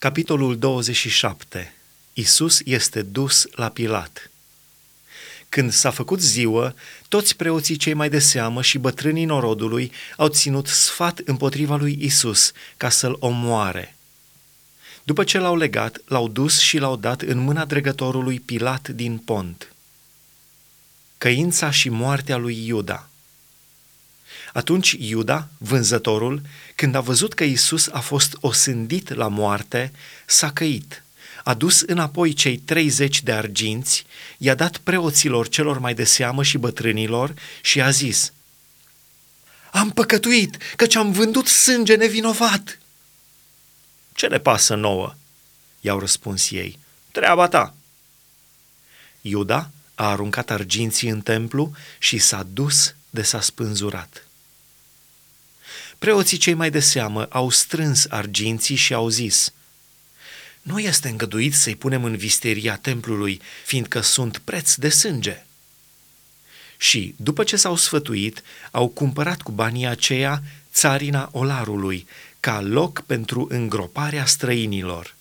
Capitolul 27. Isus este dus la Pilat. Când s-a făcut ziua, toți preoții cei mai de seamă și bătrânii norodului au ținut sfat împotriva lui Isus ca să-l omoare. După ce l-au legat, l-au dus și l-au dat în mâna dregătorului Pilat din Pont. Căința și moartea lui Iuda – atunci Iuda, vânzătorul, când a văzut că Isus a fost osândit la moarte, s-a căit, a dus înapoi cei 30 de arginți, i-a dat preoților celor mai de seamă și bătrânilor și a zis, Am păcătuit, căci am vândut sânge nevinovat. Ce ne pasă nouă? i-au răspuns ei. Treaba ta. Iuda a aruncat arginții în templu și s-a dus de s-a spânzurat. Preoții cei mai de seamă au strâns arginții și au zis, Nu este îngăduit să-i punem în visteria templului, fiindcă sunt preț de sânge. Și, după ce s-au sfătuit, au cumpărat cu banii aceia țarina olarului, ca loc pentru îngroparea străinilor.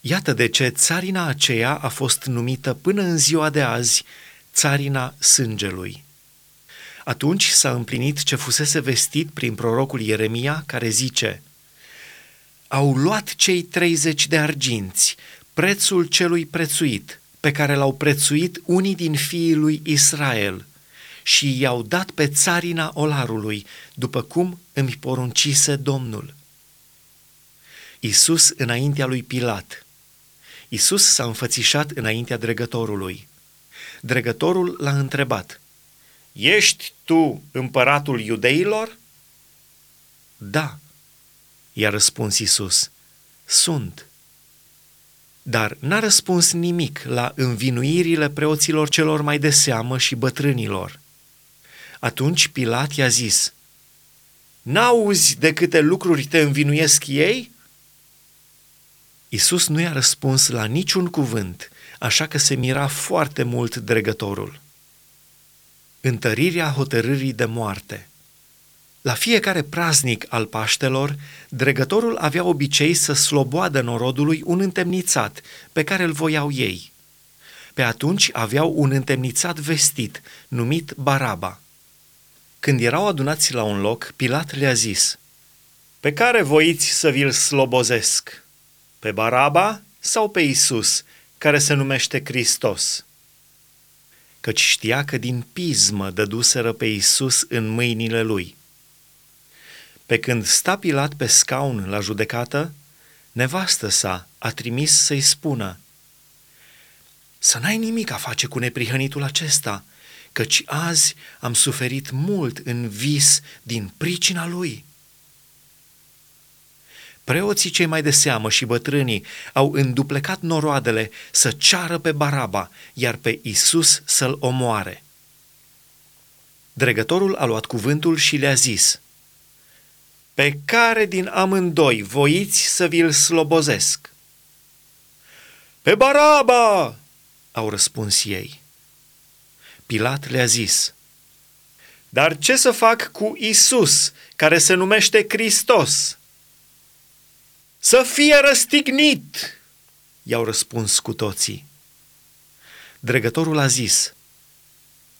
Iată de ce țarina aceea a fost numită până în ziua de azi țarina sângelui. Atunci s-a împlinit ce fusese vestit prin prorocul Ieremia, care zice Au luat cei 30 de arginți, prețul celui prețuit, pe care l-au prețuit unii din fiii lui Israel, și i-au dat pe țarina olarului, după cum îmi poruncise Domnul. Isus înaintea lui Pilat. Isus s-a înfățișat înaintea dregătorului. Dregătorul l-a întrebat – Ești tu împăratul iudeilor? Da, i-a răspuns Isus. Sunt. Dar n-a răspuns nimic la învinuirile preoților celor mai de seamă și bătrânilor. Atunci Pilat i-a zis, N-auzi de câte lucruri te învinuiesc ei? Isus nu i-a răspuns la niciun cuvânt, așa că se mira foarte mult dregătorul întărirea hotărârii de moarte. La fiecare praznic al Paștelor, dregătorul avea obicei să sloboadă norodului un întemnițat pe care îl voiau ei. Pe atunci aveau un întemnițat vestit, numit Baraba. Când erau adunați la un loc, Pilat le-a zis, Pe care voiți să vi-l slobozesc? Pe Baraba sau pe Isus, care se numește Hristos?" Căci știa că din pismă dăduseră pe Isus în mâinile lui. Pe când sta Pilat pe scaun la judecată, nevastă sa a trimis să-i spună, Să n-ai nimic a face cu neprihănitul acesta, căci azi am suferit mult în vis din pricina lui. Preoții cei mai de seamă și bătrânii au înduplecat noroadele să ceară pe Baraba, iar pe Isus să-l omoare. Dregătorul a luat cuvântul și le-a zis, Pe care din amândoi voiți să vi-l slobozesc? Pe Baraba! au răspuns ei. Pilat le-a zis, Dar ce să fac cu Isus, care se numește Hristos? Să fie răstignit, i-au răspuns cu toții. Dregătorul a zis,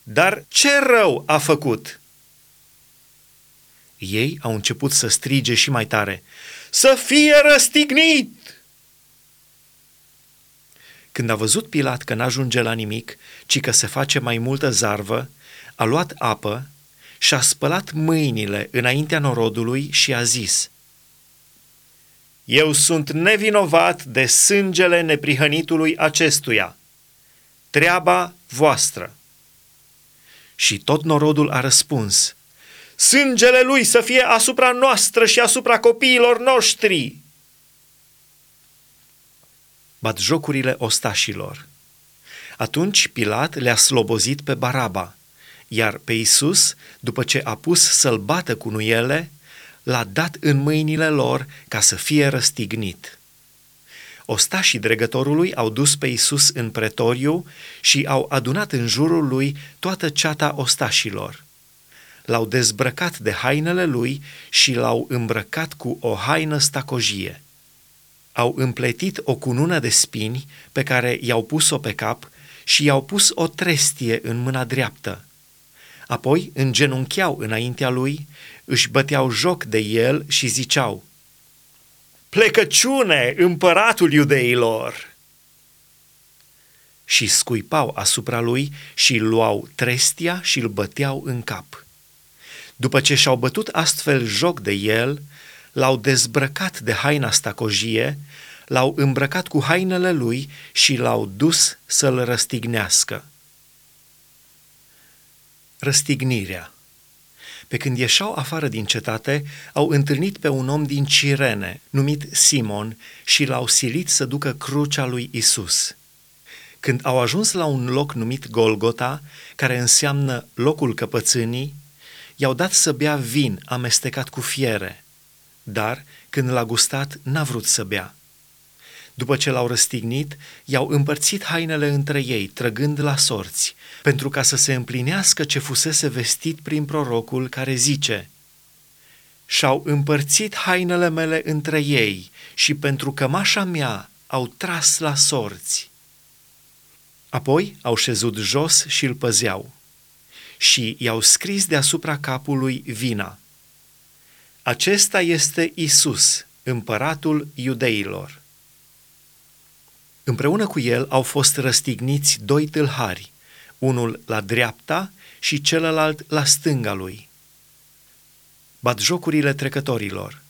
dar ce rău a făcut? Ei au început să strige și mai tare, să fie răstignit! Când a văzut Pilat că n-ajunge la nimic, ci că se face mai multă zarvă, a luat apă și-a spălat mâinile înaintea norodului și a zis – eu sunt nevinovat de sângele neprihănitului acestuia. Treaba voastră. Și tot norodul a răspuns, Sângele lui să fie asupra noastră și asupra copiilor noștri. Bat jocurile ostașilor. Atunci Pilat le-a slobozit pe Baraba, iar pe Isus, după ce a pus să-l bată cu nuiele, l-a dat în mâinile lor ca să fie răstignit. Ostașii dregătorului au dus pe Isus în pretoriu și au adunat în jurul lui toată ceata ostașilor. L-au dezbrăcat de hainele lui și l-au îmbrăcat cu o haină stacojie. au împletit o cunună de spini pe care i-au pus-o pe cap și i-au pus o trestie în mâna dreaptă. Apoi îngenuncheau înaintea lui, își băteau joc de el și ziceau, Plecăciune, împăratul iudeilor! Și scuipau asupra lui și luau trestia și îl băteau în cap. După ce și-au bătut astfel joc de el, l-au dezbrăcat de haina stacojie, l-au îmbrăcat cu hainele lui și l-au dus să-l răstignească. Răstignirea pe când ieșau afară din cetate, au întâlnit pe un om din Cirene, numit Simon, și l-au silit să ducă crucea lui Isus. Când au ajuns la un loc numit Golgota, care înseamnă locul căpățânii, i-au dat să bea vin amestecat cu fiere, dar când l-a gustat, n-a vrut să bea. După ce l-au răstignit, i-au împărțit hainele între ei, trăgând la sorți, pentru ca să se împlinească ce fusese vestit prin prorocul care zice Și-au împărțit hainele mele între ei și pentru cămașa mea au tras la sorți. Apoi au șezut jos și îl păzeau și i-au scris deasupra capului vina. Acesta este Isus, împăratul iudeilor. Împreună cu el au fost răstigniți doi tâlhari, unul la dreapta și celălalt la stânga lui. jocurile trecătorilor.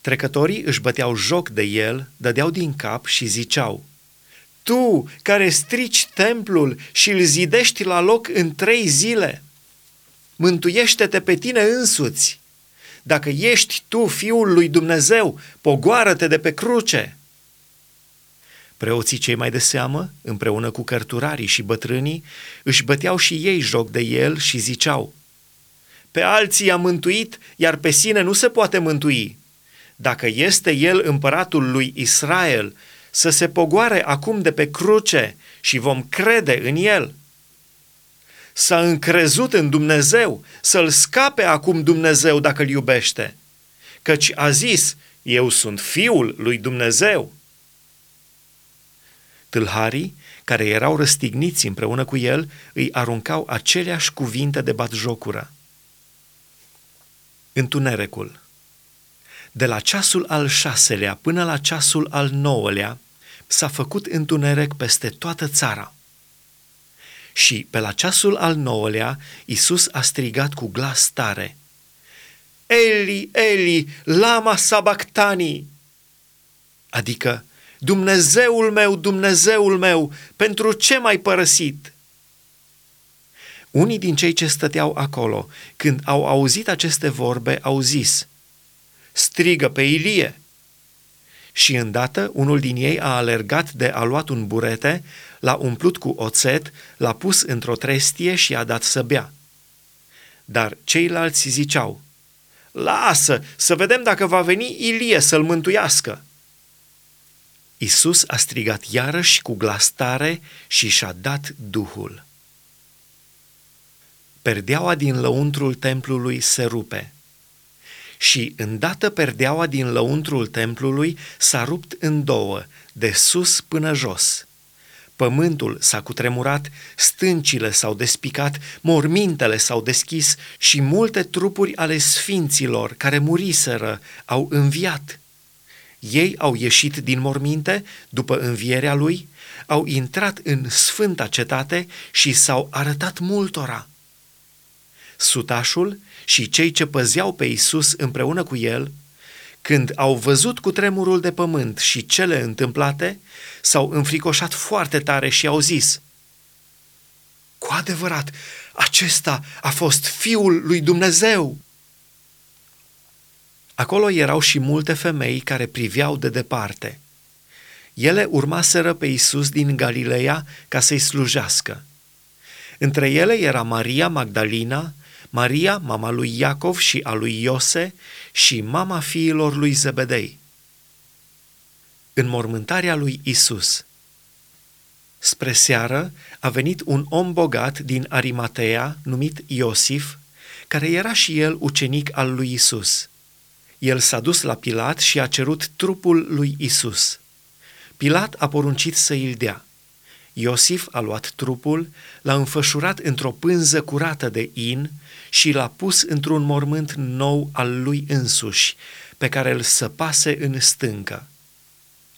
Trecătorii își băteau joc de el, dădeau din cap și ziceau, Tu, care strici templul și îl zidești la loc în trei zile, mântuiește-te pe tine însuți. Dacă ești tu fiul lui Dumnezeu, pogoară-te de pe cruce. Preoții cei mai de seamă, împreună cu cărturarii și bătrânii, își băteau și ei joc de el și ziceau, Pe alții a mântuit, iar pe sine nu se poate mântui. Dacă este el împăratul lui Israel, să se pogoare acum de pe cruce și vom crede în el. S-a încrezut în Dumnezeu, să-l scape acum Dumnezeu dacă îl iubește, căci a zis, eu sunt fiul lui Dumnezeu. Tâlharii, care erau răstigniți împreună cu el, îi aruncau aceleași cuvinte de batjocură. Întunericul De la ceasul al șaselea până la ceasul al nouălea s-a făcut întuneric peste toată țara. Și pe la ceasul al nouălea, Isus a strigat cu glas tare, Eli, Eli, lama sabactani! Adică, Dumnezeul meu, Dumnezeul meu, pentru ce m-ai părăsit? Unii din cei ce stăteau acolo, când au auzit aceste vorbe, au zis, strigă pe Ilie. Și îndată unul din ei a alergat de a luat un burete, l-a umplut cu oțet, l-a pus într-o trestie și a dat să bea. Dar ceilalți ziceau, Lasă, să vedem dacă va veni Ilie să-l mântuiască. Isus a strigat iarăși cu glas tare și și-a dat Duhul. Perdeaua din lăuntrul templului se rupe. Și îndată perdeaua din lăuntrul templului s-a rupt în două, de sus până jos. Pământul s-a cutremurat, stâncile s-au despicat, mormintele s-au deschis și multe trupuri ale sfinților care muriseră au înviat. Ei au ieșit din morminte după învierea lui, au intrat în sfânta cetate și s-au arătat multora. Sutașul și cei ce păzeau pe Isus împreună cu el, când au văzut cu tremurul de pământ și cele întâmplate, s-au înfricoșat foarte tare și au zis, Cu adevărat, acesta a fost Fiul lui Dumnezeu! Acolo erau și multe femei care priveau de departe. Ele urmaseră pe Isus din Galileea ca să-i slujească. Între ele era Maria Magdalena, Maria, mama lui Iacov și a lui Iose, și mama fiilor lui Zebedei. În mormântarea lui Isus. Spre seară a venit un om bogat din Arimatea, numit Iosif, care era și el ucenic al lui Isus. El s-a dus la Pilat și a cerut trupul lui Isus. Pilat a poruncit să îl dea. Iosif a luat trupul, l-a înfășurat într-o pânză curată de in și l-a pus într-un mormânt nou al lui însuși, pe care îl săpase în stâncă.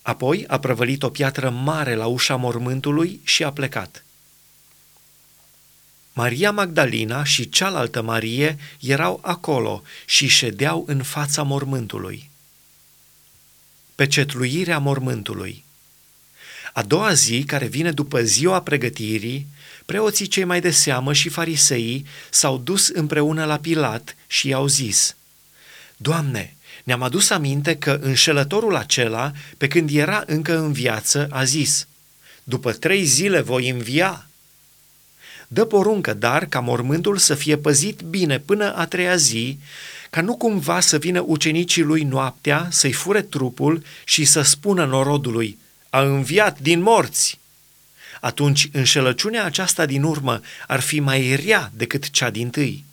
Apoi a prăvălit o piatră mare la ușa mormântului și a plecat. Maria Magdalena și cealaltă Marie erau acolo și ședeau în fața mormântului. Pecetluirea mormântului A doua zi, care vine după ziua pregătirii, preoții cei mai de seamă și fariseii s-au dus împreună la Pilat și i-au zis, Doamne, ne-am adus aminte că înșelătorul acela, pe când era încă în viață, a zis, După trei zile voi învia. Dă poruncă, dar, ca mormântul să fie păzit bine până a treia zi, ca nu cumva să vină ucenicii lui noaptea să-i fure trupul și să spună norodului, a înviat din morți. Atunci înșelăciunea aceasta din urmă ar fi mai rea decât cea din tâi.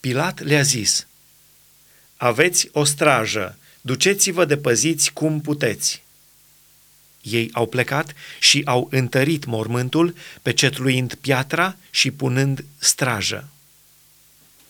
Pilat le-a zis, aveți o strajă, duceți-vă de păziți cum puteți. Ei au plecat și au întărit mormântul, pecetluind piatra și punând strajă.